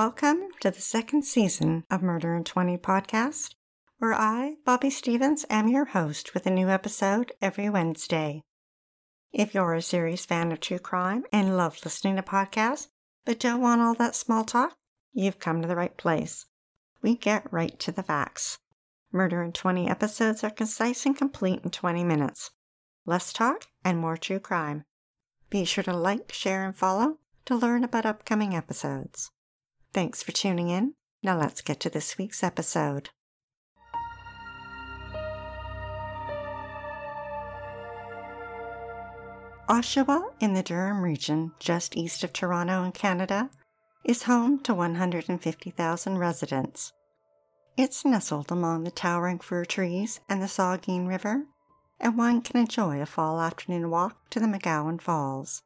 Welcome to the second season of Murder in 20 podcast, where I, Bobby Stevens, am your host with a new episode every Wednesday. If you're a serious fan of true crime and love listening to podcasts, but don't want all that small talk, you've come to the right place. We get right to the facts. Murder in 20 episodes are concise and complete in 20 minutes. Less talk and more true crime. Be sure to like, share, and follow to learn about upcoming episodes. Thanks for tuning in. Now let's get to this week's episode. Oshawa, in the Durham region just east of Toronto in Canada, is home to 150,000 residents. It's nestled among the towering fir trees and the Saugeen River, and one can enjoy a fall afternoon walk to the McGowan Falls.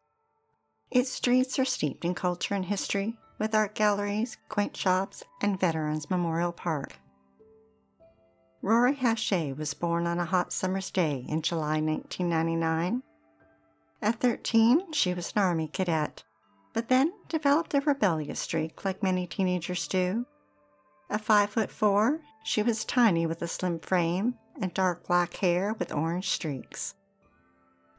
Its streets are steeped in culture and history, with art galleries, quaint shops, and Veterans Memorial Park. Rori Hache was born on a hot summer's day in July 1999. At 13, she was an Army cadet, but then developed a rebellious streak like many teenagers do. At 5 foot 4, she was tiny with a slim frame and dark black hair with orange streaks.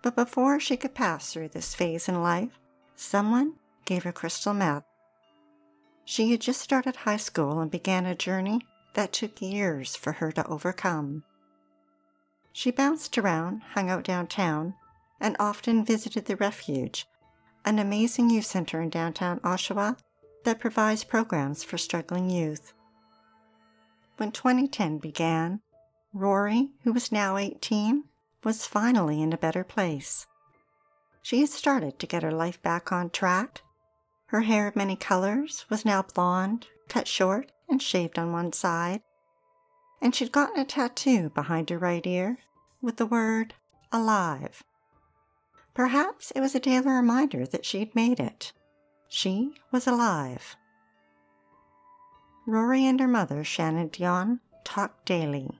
But before she could pass through this phase in life, someone gave her crystal meth. She had just started high school and began a journey that took years for her to overcome. She bounced around, hung out downtown, and often visited the Refuge, an amazing youth center in downtown Oshawa that provides programs for struggling youth. When 2010 began, Rori, who was now 18, was finally in a better place. She had started to get her life back on track. Her hair of many colors was now blonde, cut short, and shaved on one side. And she'd gotten a tattoo behind her right ear with the word alive. Perhaps it was a daily reminder that she'd made it. She was alive. Rori and her mother, Shannon Dion, talked daily.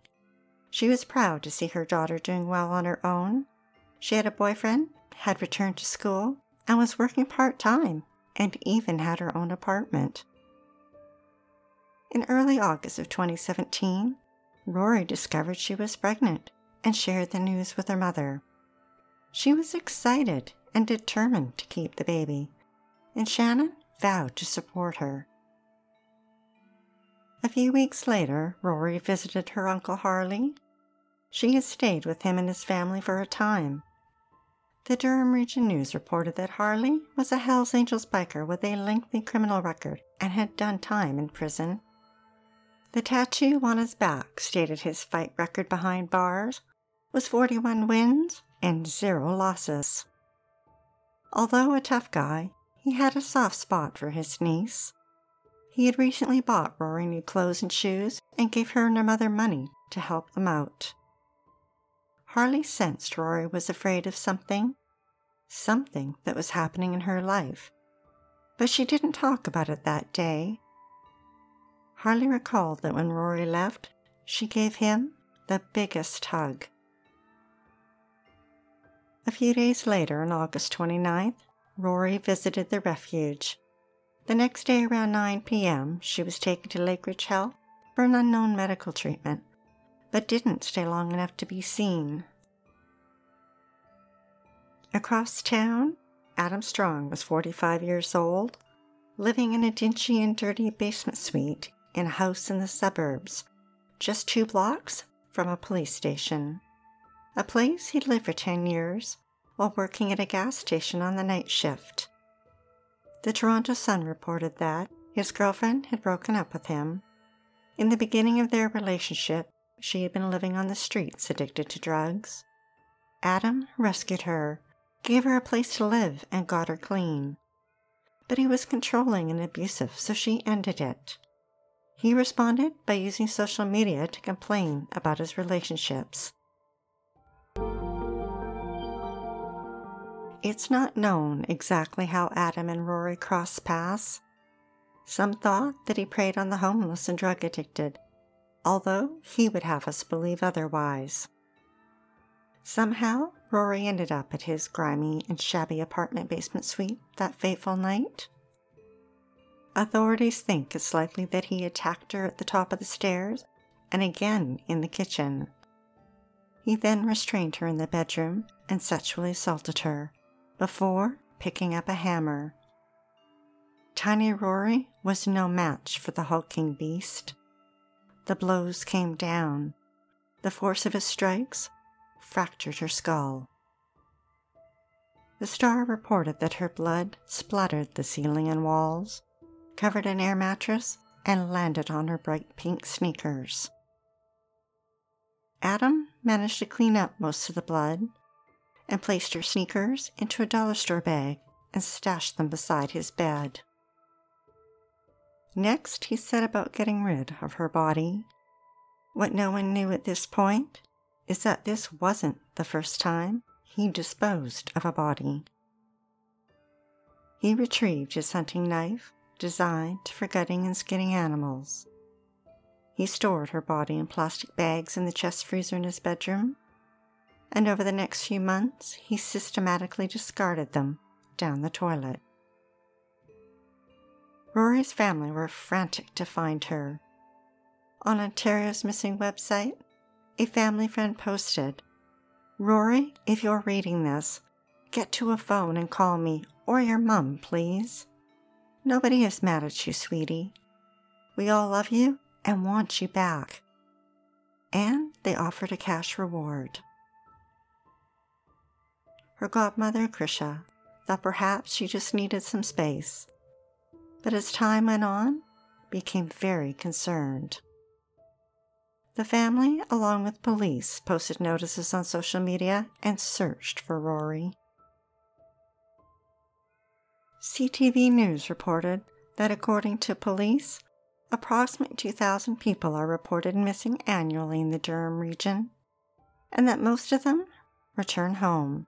She was proud to see her daughter doing well on her own. She had a boyfriend, had returned to school, and was working part time, and even had her own apartment. In early August of 2017, Rori discovered she was pregnant and shared the news with her mother. She was excited and determined to keep the baby, and Shannon vowed to support her. A few weeks later, Rori visited her Uncle Harley she had stayed with him and his family for a time. The Durham Region News reported that Harley was a Hells Angels biker with a lengthy criminal record and had done time in prison. The tattoo on his back stated his fight record behind bars was 41 wins and zero losses. Although a tough guy, he had a soft spot for his niece. He had recently bought Rori new clothes and shoes and gave her and her mother money to help them out. Harley sensed Rori was afraid of something, something that was happening in her life, but she didn't talk about it that day. Harley recalled that when Rori left, she gave him the biggest hug. A few days later, on August 29th, Rori visited the refuge. The next day, around 9 p.m., she was taken to Lakeridge Health for an unknown medical treatment but didn't stay long enough to be seen. Across town, Adam Strong was 45 years old, living in a dingy and dirty basement suite in a house in the suburbs, just two blocks from a police station. A place he'd lived for 10 years while working at a gas station on the night shift. The Toronto Sun reported that his girlfriend had broken up with him. In the beginning of their relationship, she had been living on the streets addicted to drugs. Adam rescued her, gave her a place to live, and got her clean. But he was controlling and abusive, so she ended it. He responded by using social media to complain about his relationships. It's not known exactly how Adam and Rori crossed paths. Some thought that he preyed on the homeless and drug addicted, although he would have us believe otherwise. Somehow, Rori ended up at his grimy and shabby apartment basement suite that fateful night. Authorities think it's likely that he attacked her at the top of the stairs and again in the kitchen. He then restrained her in the bedroom and sexually assaulted her before picking up a hammer. Tiny Rori was no match for the hulking beast. The blows came down. The force of his strikes fractured her skull. The Star reported that her blood splattered the ceiling and walls, covered an air mattress, and landed on her bright pink sneakers. Adam managed to clean up most of the blood and placed her sneakers into a dollar store bag and stashed them beside his bed. Next, he set about getting rid of her body. What no one knew at this point is that this wasn't the first time he disposed of a body. He retrieved his hunting knife, designed for gutting and skinning animals. He stored her body in plastic bags in the chest freezer in his bedroom, and over the next few months, he systematically discarded them down the toilet. Rori's family were frantic to find her. On Ontario's missing website, a family friend posted Rori, if you're reading this, get to a phone and call me or your mum, please. Nobody is mad at you, sweetie. We all love you and want you back. And they offered a cash reward. Her godmother, Krisha, thought perhaps she just needed some space, but as time went on, became very concerned. The family, along with police, posted notices on social media and searched for Rori. CTV News reported that according to police, approximately 2,000 people are reported missing annually in the Durham region, and that most of them return home.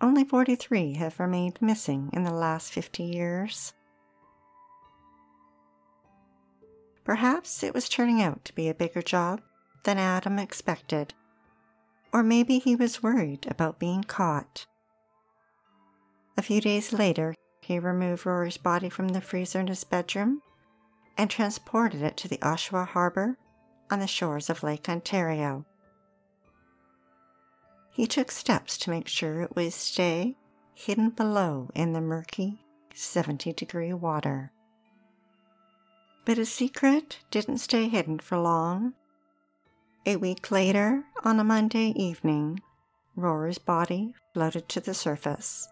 Only 43 have remained missing in the last 50 years. Perhaps it was turning out to be a bigger job than Adam expected. Or maybe he was worried about being caught. A few days later, he removed Rori's body from the freezer in his bedroom and transported it to the Oshawa Harbor on the shores of Lake Ontario. He took steps to make sure it would stay hidden below in the murky 70 degree water. But his secret didn't stay hidden for long. A week later, on a Monday evening, Rori's body floated to the surface.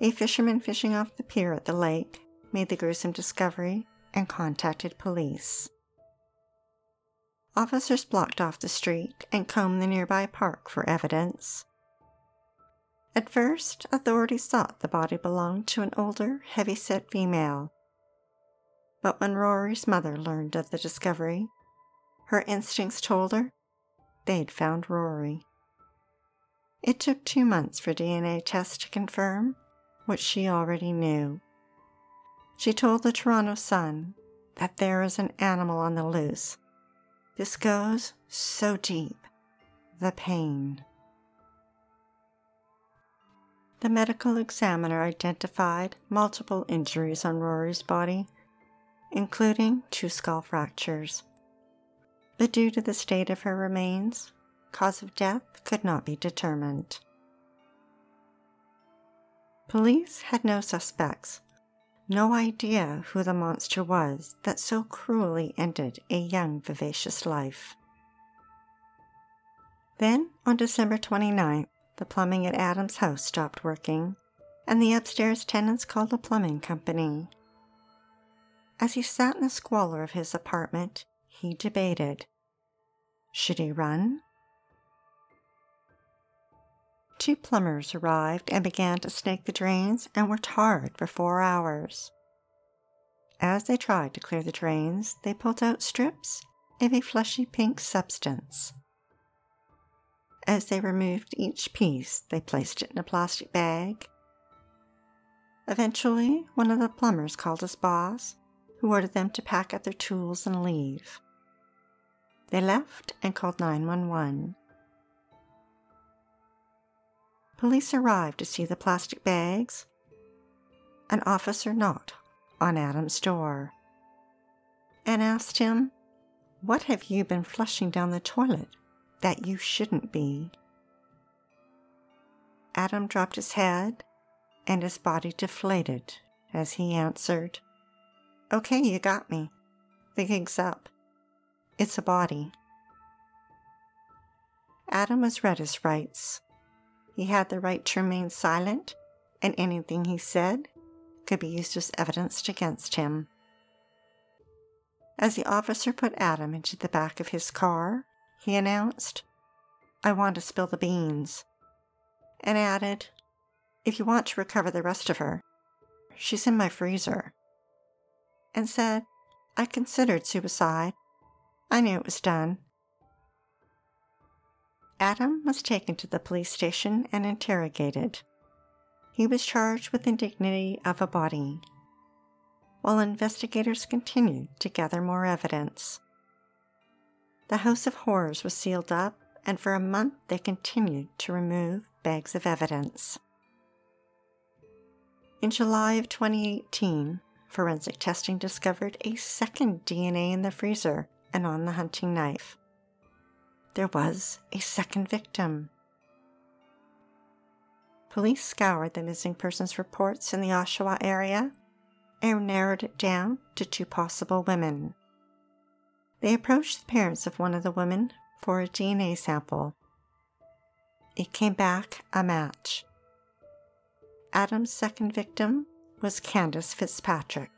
A fisherman fishing off the pier at the lake made the gruesome discovery and contacted police. Officers blocked off the street and combed the nearby park for evidence. At first, authorities thought the body belonged to an older, heavy set female but when Rori's mother learned of the discovery, her instincts told her they'd found Rori. It took two months for DNA tests to confirm what she already knew. She told the Toronto Sun that there is an animal on the loose. This goes so deep. The pain. The medical examiner identified multiple injuries on Rori's body including two skull fractures. But due to the state of her remains, cause of death could not be determined. Police had no suspects, no idea who the monster was that so cruelly ended a young, vivacious life. Then, on December 29th, the plumbing at Adam's house stopped working, and the upstairs tenants called the plumbing company. As he sat in the squalor of his apartment, he debated should he run? Two plumbers arrived and began to snake the drains and worked hard for four hours. As they tried to clear the drains, they pulled out strips of a fleshy pink substance. As they removed each piece, they placed it in a plastic bag. Eventually, one of the plumbers called his boss who ordered them to pack up their tools and leave. They left and called 911. Police arrived to see the plastic bags. An officer knocked on Adam's door and asked him, What have you been flushing down the toilet that you shouldn't be? Adam dropped his head and his body deflated as he answered, Okay, you got me. The gig's up. It's a body. Adam was read his rights. He had the right to remain silent, and anything he said could be used as evidence against him. As the officer put Adam into the back of his car, he announced, I want to spill the beans, and added, If you want to recover the rest of her, she's in my freezer, and said, I considered suicide. I knew it was done. Adam was taken to the police station and interrogated. He was charged with indignity of a body while investigators continued to gather more evidence. The House of Horrors was sealed up, and for a month they continued to remove bags of evidence. In July of 2018, forensic testing discovered a second DNA in the freezer and on the hunting knife. There was a second victim. Police scoured the missing persons reports in the Oshawa area and narrowed it down to two possible women. They approached the parents of one of the women for a DNA sample. It came back a match. Adam's second victim was Kandis Fitzpatrick.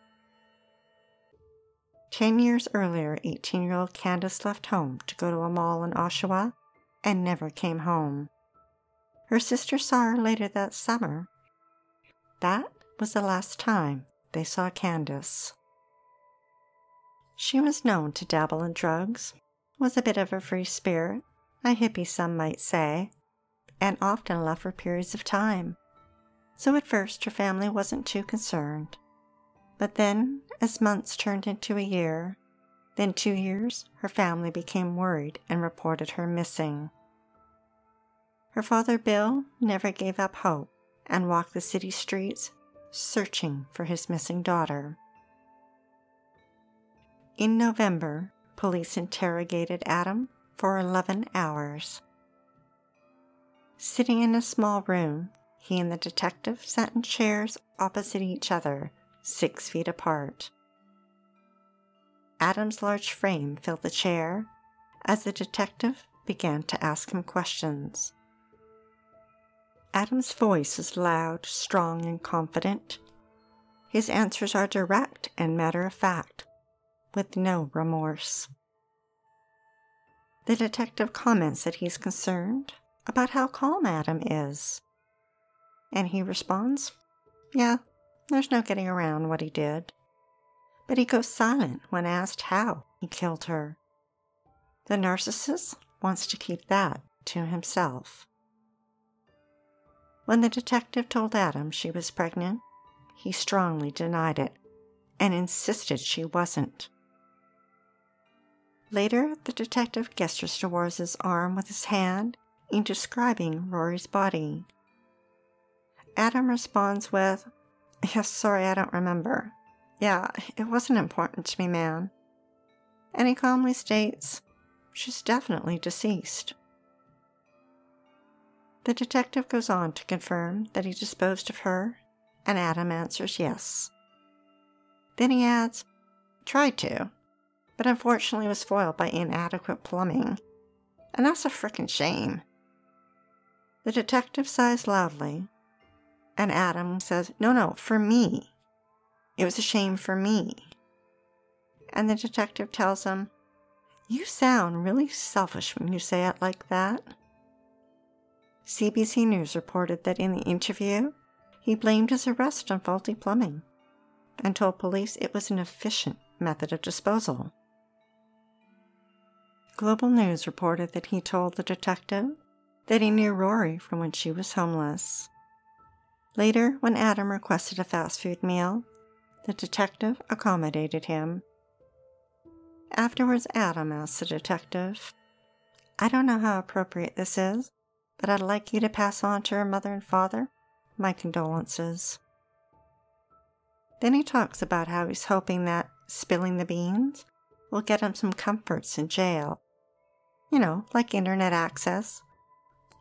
Ten years earlier, 18 year old Kandis left home to go to a mall in Oshawa and never came home. Her sister saw her later that summer. That was the last time they saw Kandis. She was known to dabble in drugs, was a bit of a free spirit, a hippie some might say, and often left for periods of time. So at first her family wasn't too concerned. But then, as months turned into a year, then two years, her family became worried and reported her missing. Her father Bill never gave up hope and walked the city streets searching for his missing daughter. In November, police interrogated Adam for 11 hours. Sitting in a small room, he and the detective sat in chairs opposite each other, six feet apart. Adam's large frame filled the chair as the detective began to ask him questions. Adam's voice is loud, strong, and confident. His answers are direct and matter of fact, with no remorse. The detective comments that he's concerned about how calm Adam is. And he responds, Yeah, there's no getting around what he did. But he goes silent when asked how he killed her. The narcissist wants to keep that to himself. When the detective told Adam she was pregnant, he strongly denied it and insisted she wasn't. Later, the detective gestures towards his arm with his hand in describing Rori's body. Adam responds with, Yes, sorry, I don't remember. Yeah, it wasn't important to me, man. And he calmly states, She's definitely deceased. The detective goes on to confirm that he disposed of her, and Adam answers yes. Then he adds, tried to, but unfortunately was foiled by inadequate plumbing. And that's a frickin' shame. The detective sighs loudly, and Adam says, No, no, for me. It was a shame for me. And the detective tells him, You sound really selfish when you say it like that. CBC News reported that in the interview, he blamed his arrest on faulty plumbing and told police it was an efficient method of disposal. Global News reported that he told the detective that he knew Rori from when she was homeless. Later, when Adam requested a fast food meal, the detective accommodated him. Afterwards, Adam asked the detective, I don't know how appropriate this is, but I'd like you to pass on to her mother and father my condolences. Then he talks about how he's hoping that spilling the beans will get him some comforts in jail. You know, like internet access.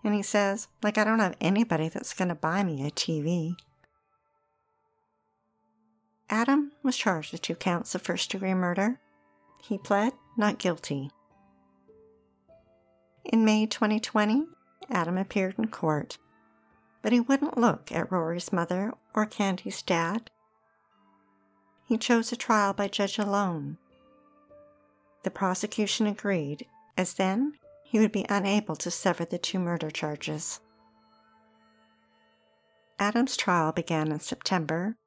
And he says, like, I don't have anybody that's going to buy me a TV. Adam was charged with two counts of first degree murder. He pled not guilty. In May 2020, Adam appeared in court, but he wouldn't look at Rori's mother or Candy's dad. He chose a trial by judge alone. The prosecution agreed, as then he would be unable to sever the two murder charges. Adam's trial began in September.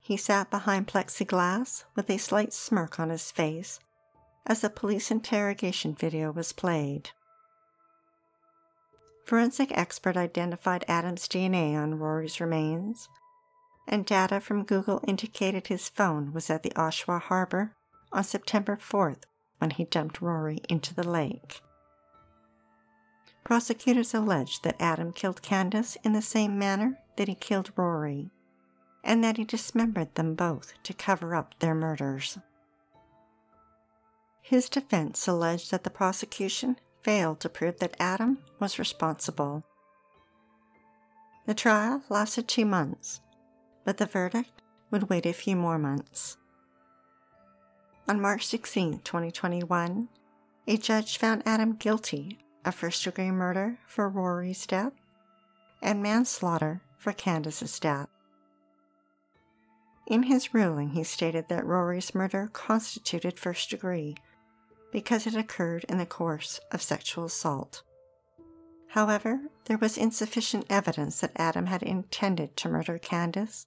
He sat behind plexiglass with a slight smirk on his face as a police interrogation video was played. Forensic expert identified Adam's DNA on Rori's remains, and data from Google indicated his phone was at the Oshawa Harbor on September 4th when he dumped Rori into the lake. Prosecutors alleged that Adam killed Kandis in the same manner that he killed Rori, and that he dismembered them both to cover up their murders. His defense alleged that the prosecution failed to prove that Adam was responsible. The trial lasted two months, but the verdict would wait a few more months. On March 16, 2021, a judge found Adam guilty of first degree murder for Rori's death and manslaughter for Kandis's death. In his ruling, he stated that Rori's murder constituted first degree because it occurred in the course of sexual assault. However, there was insufficient evidence that Adam had intended to murder Kandis,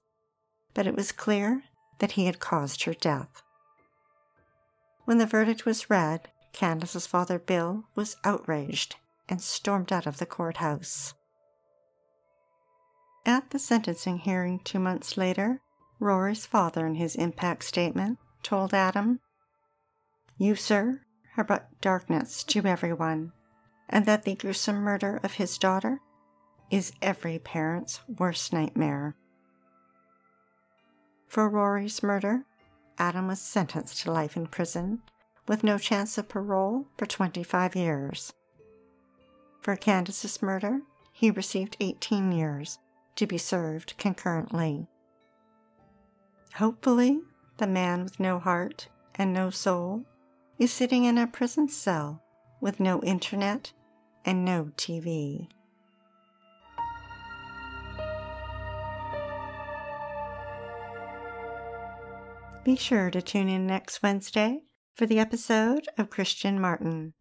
but it was clear that he had caused her death. When the verdict was read, Kandis's father Bill was outraged and stormed out of the courthouse. At the sentencing hearing two months later, Rori's father, in his impact statement, told Adam, You, sir, have brought darkness to everyone, and that the gruesome murder of his daughter is every parent's worst nightmare. For Rori's murder, Adam was sentenced to life in prison with no chance of parole for 25 years. For Kandis's murder, he received 18 years to be served concurrently. Hopefully, the man with no heart and no soul is sitting in a prison cell with no internet and no TV. Be sure to tune in next Wednesday for the episode of Christian Martin.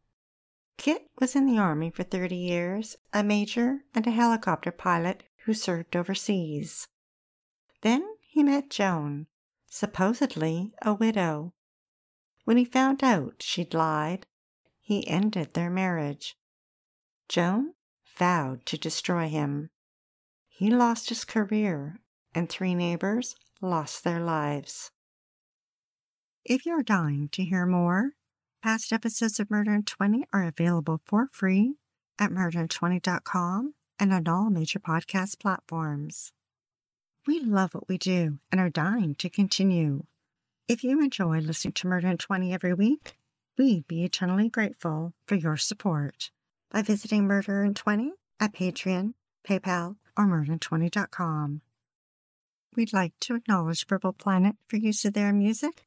Kit was in the Army for 30 years, a major and a helicopter pilot who served overseas. Then he met Joan, supposedly a widow, when he found out she'd lied, he ended their marriage. Joan vowed to destroy him. He lost his career, and three neighbors lost their lives. If you're dying to hear more, past episodes of Murder in 20 are available for free at murderin20.com and on all major podcast platforms. We love what we do and are dying to continue. If you enjoy listening to Murder in 20 every week, we'd be eternally grateful for your support by visiting Murder in 20 at Patreon, PayPal, or murderin20.com. We'd like to acknowledge Purple Planet for use of their music,